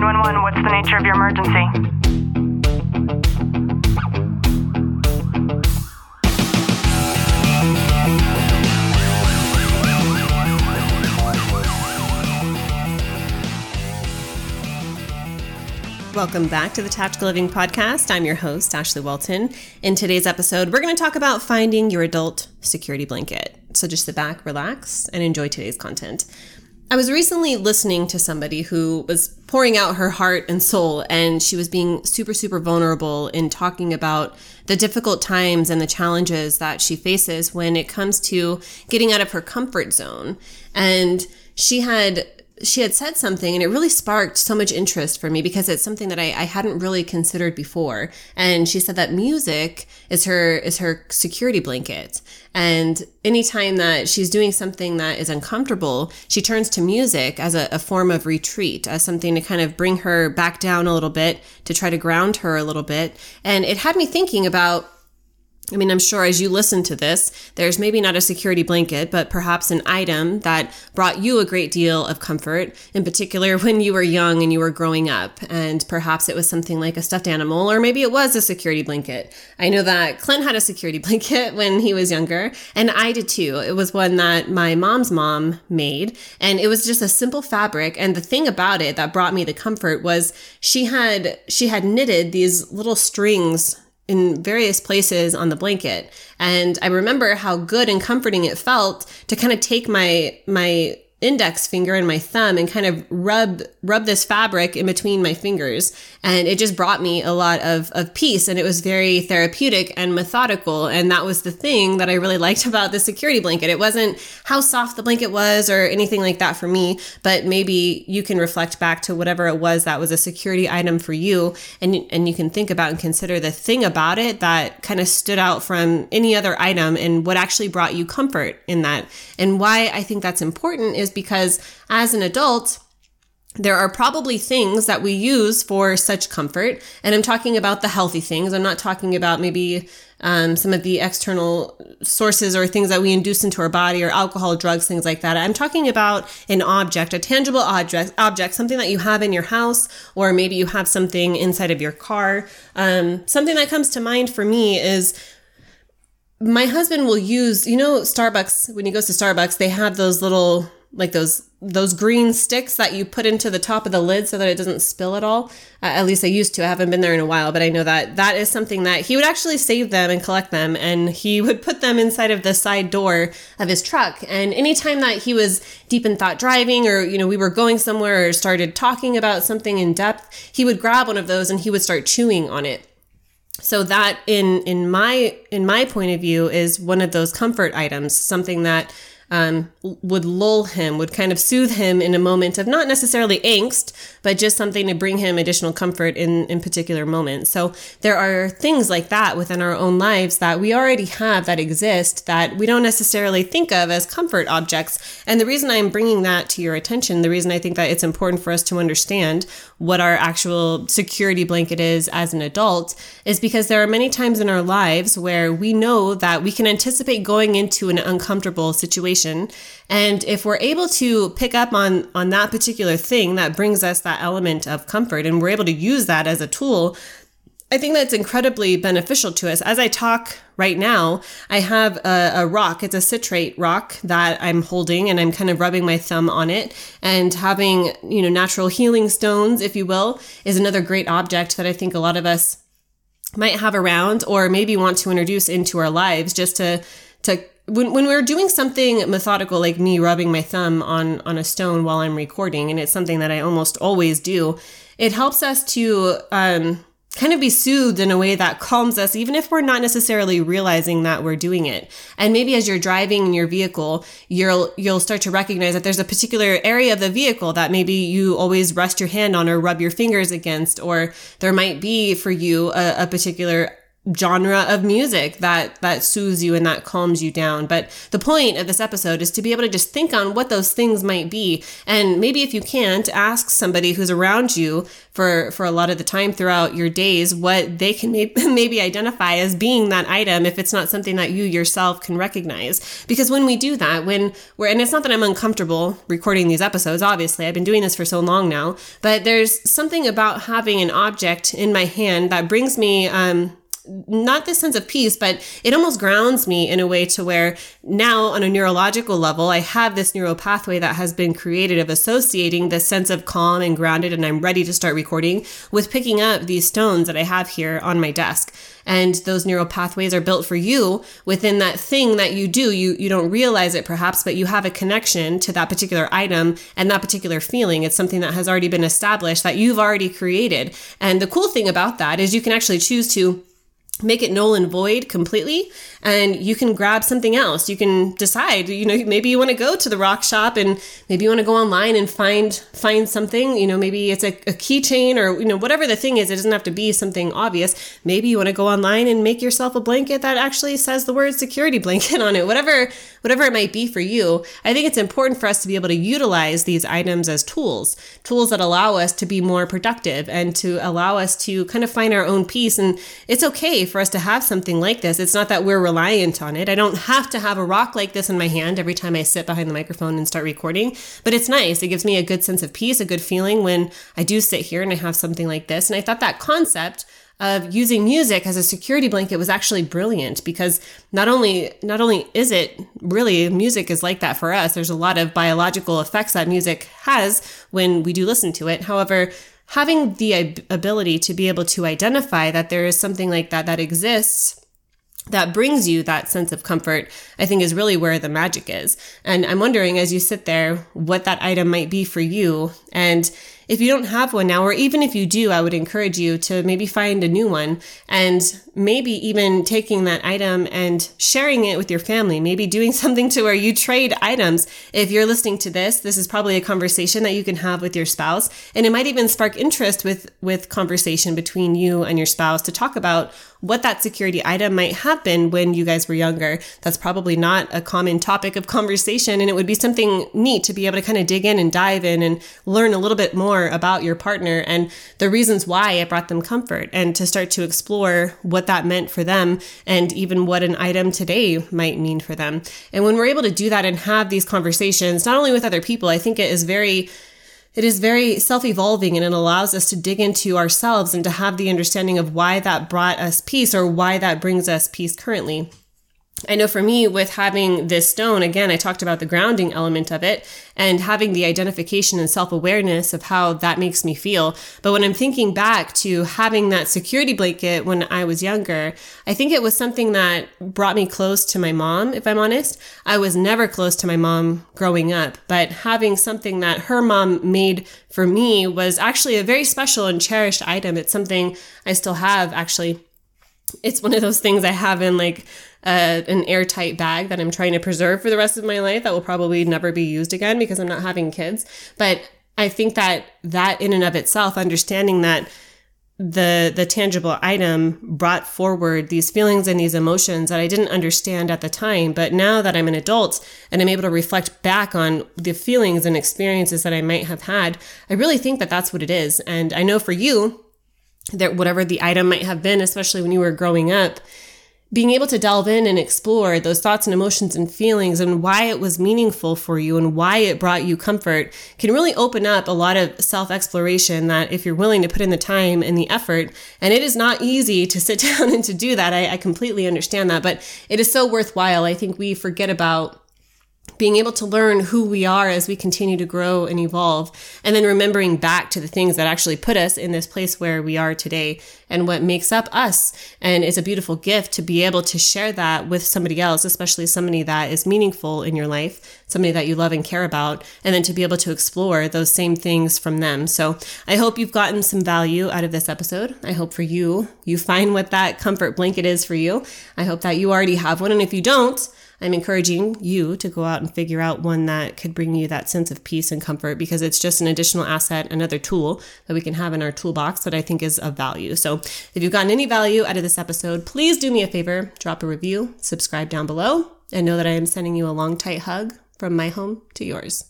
911, what's the nature of your emergency? Welcome back to the Tactical Living Podcast. I'm your host, Ashley Walton. In today's episode, we're going to talk about finding your adult security blanket. So just sit back, relax, and enjoy today's content. I was recently listening to somebody who was pouring out her heart and soul, and she was being super, super vulnerable in talking about the difficult times and the challenges that she faces when it comes to getting out of her comfort zone. And she had she had said something and it really sparked so much interest for me because it's something that I, I, hadn't really considered before. And she said that music is her is her security blanket. And anytime that she's doing something that is uncomfortable, she turns to music as a, a form of retreat, as something to kind of bring her back down a little bit, to try to ground her a little bit. And it had me thinking about I mean, I'm sure as you listen to this, there's maybe not a security blanket, but perhaps an item that brought you a great deal of comfort, in particular when you were young and you were growing up. And perhaps it was something like a stuffed animal, or maybe it was a security blanket. I know that Clint had a security blanket when he was younger, and I did too. It was one that my mom's mom made, and it was just a simple fabric. And the thing about it that brought me the comfort was she had, she had knitted these little strings in various places on the blanket. And I remember how good and comforting it felt to kind of take my, my index finger and my thumb and kind of rub rub this fabric in between my fingers. And it just brought me a lot of of peace. And it was very therapeutic and methodical. And that was the thing that I really liked about the security blanket. It wasn't how soft the blanket was or anything like that for me but maybe you can reflect back to whatever it was that was a security item for you. And and you can think about and consider the thing about it that kind of stood out from any other item and what actually brought you comfort in that. And why I think that's important is because as an adult, there are probably things that we use for such comfort. And I'm talking about the healthy things. I'm not talking about maybe um, some of the external sources or things that we induce into our body or alcohol, drugs, things like that. I'm talking about an object, a tangible object, object, something that you have in your house, or maybe you have something inside of your car. Um, something that comes to mind for me is my husband will use, you know, Starbucks, when he goes to Starbucks, they have those little like those those green sticks that you put into the top of the lid so that it doesn't spill at all. Uh, at least I used to. I haven't been there in a while, but I know that that is something that he would actually save them and collect them, and he would put them inside of the side door of his truck. And anytime that he was deep in thought driving, or you know we were going somewhere or started talking about something in depth, he would grab one of those and he would start chewing on it so that in in my in my point of view is one of those comfort items something that um, would lull him, would kind of soothe him in a moment of not necessarily angst, but just something to bring him additional comfort in, in particular moments. So there are things like that within our own lives that we already have that exist that we don't necessarily think of as comfort objects. And the reason I'm bringing that to your attention, the reason I think that it's important for us to understand what our actual security blanket is as an adult is because there are many times in our lives where we know that we can anticipate going into an uncomfortable situation and if we're able to pick up on on that particular thing that brings us that element of comfort and we're able to use that as a tool I think that's incredibly beneficial to us. As I talk right now, I have a, a, rock. It's a citrine rock that I'm holding and I'm kind of rubbing my thumb on it. And having, you know, natural healing stones, if you will, is another great object that I think a lot of us might have around or maybe want to introduce into our lives just to, to when, when we're doing something methodical like me rubbing my thumb on on a stone while i'm recording and it's something that i almost always do it helps us to um, kind of be soothed in a way that calms us even if we're not necessarily realizing that we're doing it. And maybe as you're driving in your vehicle you'll you'll start to recognize that there's a particular area of the vehicle that maybe you always rest your hand on or rub your fingers against or there might be for you a, a particular genre of music that that soothes you and that calms you down. But the point of this episode is to be able to just think on what those things might be. And maybe if you can't ask somebody who's around you for for a lot of the time throughout your days what they can maybe identify as being that item if it's not something that you yourself can recognize. Because when we do that when we're and it's not that I'm uncomfortable recording these episodes obviously. I've been doing this for so long now. But there's something about having an object in my hand that brings me um not this sense of peace, but it almost grounds me in a way to where now on a neurological level, I have this neural pathway that has been created of associating this sense of calm and grounded, and I'm ready to start recording with picking up these stones that I have here on my desk. And those neural pathways are built for you within that thing that you do. You, you don't realize it perhaps, but you have a connection to that particular item and that particular feeling. It's something that has already been established that you've already created. And the cool thing about that is you can actually choose to make it null and void completely and you can grab something else. You can decide you know maybe you want to go to the rock shop and maybe you want to go online and find find something you know maybe it's a, a keychain or you know whatever the thing is it doesn't have to be something obvious. Maybe you want to go online and make yourself a blanket that actually says the word security blanket on it whatever whatever it might be for you. I think it's important for us to be able to utilize these items as tools tools that allow us to be more productive and to allow us to kind of find our own peace. And it's okay for us to have something like this. It's not that we're reliant on it. I don't have to have a rock like this in my hand every time I sit behind the microphone and start recording, but it's nice. It gives me a good sense of peace, a good feeling when I do sit here and I have something like this. And I thought that concept of using music as a security blanket was actually brilliant because not only not only is it really music is like that for us there's a lot of biological effects that music has when we do listen to it however having the ability to be able to identify that there is something like that that exists that brings you that sense of comfort, I think is really where the magic is. And I'm wondering as you sit there, what that item might be for you. And if you don't have one now, or even if you do, I would encourage you to maybe find a new one and maybe even taking that item and sharing it with your family, maybe doing something to where you trade items. If you're listening to this, this is probably a conversation that you can have with your spouse. And it might even spark interest with, with conversation between you and your spouse to talk about what that security item might have been when you guys were younger. That's probably not a common topic of conversation. And it would be something neat to be able to kind of dig in and dive in and learn a little bit more about your partner and the reasons why it brought them comfort and to start to explore what that meant for them and even what an item today might mean for them. And when we're able to do that and have these conversations, not only with other people, I think it is very it is very self evolving and it allows us to dig into ourselves and to have the understanding of why that brought us peace or why that brings us peace currently. I know for me, with having this stone, again, I talked about the grounding element of it and having the identification and self awareness of how that makes me feel. But when I'm thinking back to having that security blanket when I was younger, I think it was something that brought me close to my mom, if I'm honest. I was never close to my mom growing up, but having something that her mom made for me was actually a very special and cherished item. It's something I still have actually. It's one of those things I have in like uh, an airtight bag that I'm trying to preserve for the rest of my life that will probably never be used again because I'm not having kids. But I think that that in and of itself, understanding that the the tangible item brought forward these feelings and these emotions that I didn't understand at the time but now that I'm an adult and I'm able to reflect back on the feelings and experiences that I might have had I really think that that's what it is and I know for you that whatever the item might have been especially when you were growing up being able to delve in and explore those thoughts and emotions and feelings and why it was meaningful for you and why it brought you comfort can really open up a lot of self exploration that if you're willing to put in the time and the effort, and it is not easy to sit down and to do that. I, I completely understand that, but it is so worthwhile. I think we forget about being able to learn who we are as we continue to grow and evolve, and then remembering back to the things that actually put us in this place where we are today and what makes up us. And it's a beautiful gift to be able to share that with somebody else, especially somebody that is meaningful in your life, somebody that you love and care about, and then to be able to explore those same things from them. So I hope you've gotten some value out of this episode. I hope for you, you find what that comfort blanket is for you. I hope that you already have one. And if you don't, I'm encouraging you to go out and figure out one that could bring you that sense of peace and comfort because it's just an additional asset, another tool that we can have in our toolbox that I think is of value. So if you've gotten any value out of this episode, please do me a favor, drop a review, subscribe down below, and know that I am sending you a long, tight hug from my home to yours.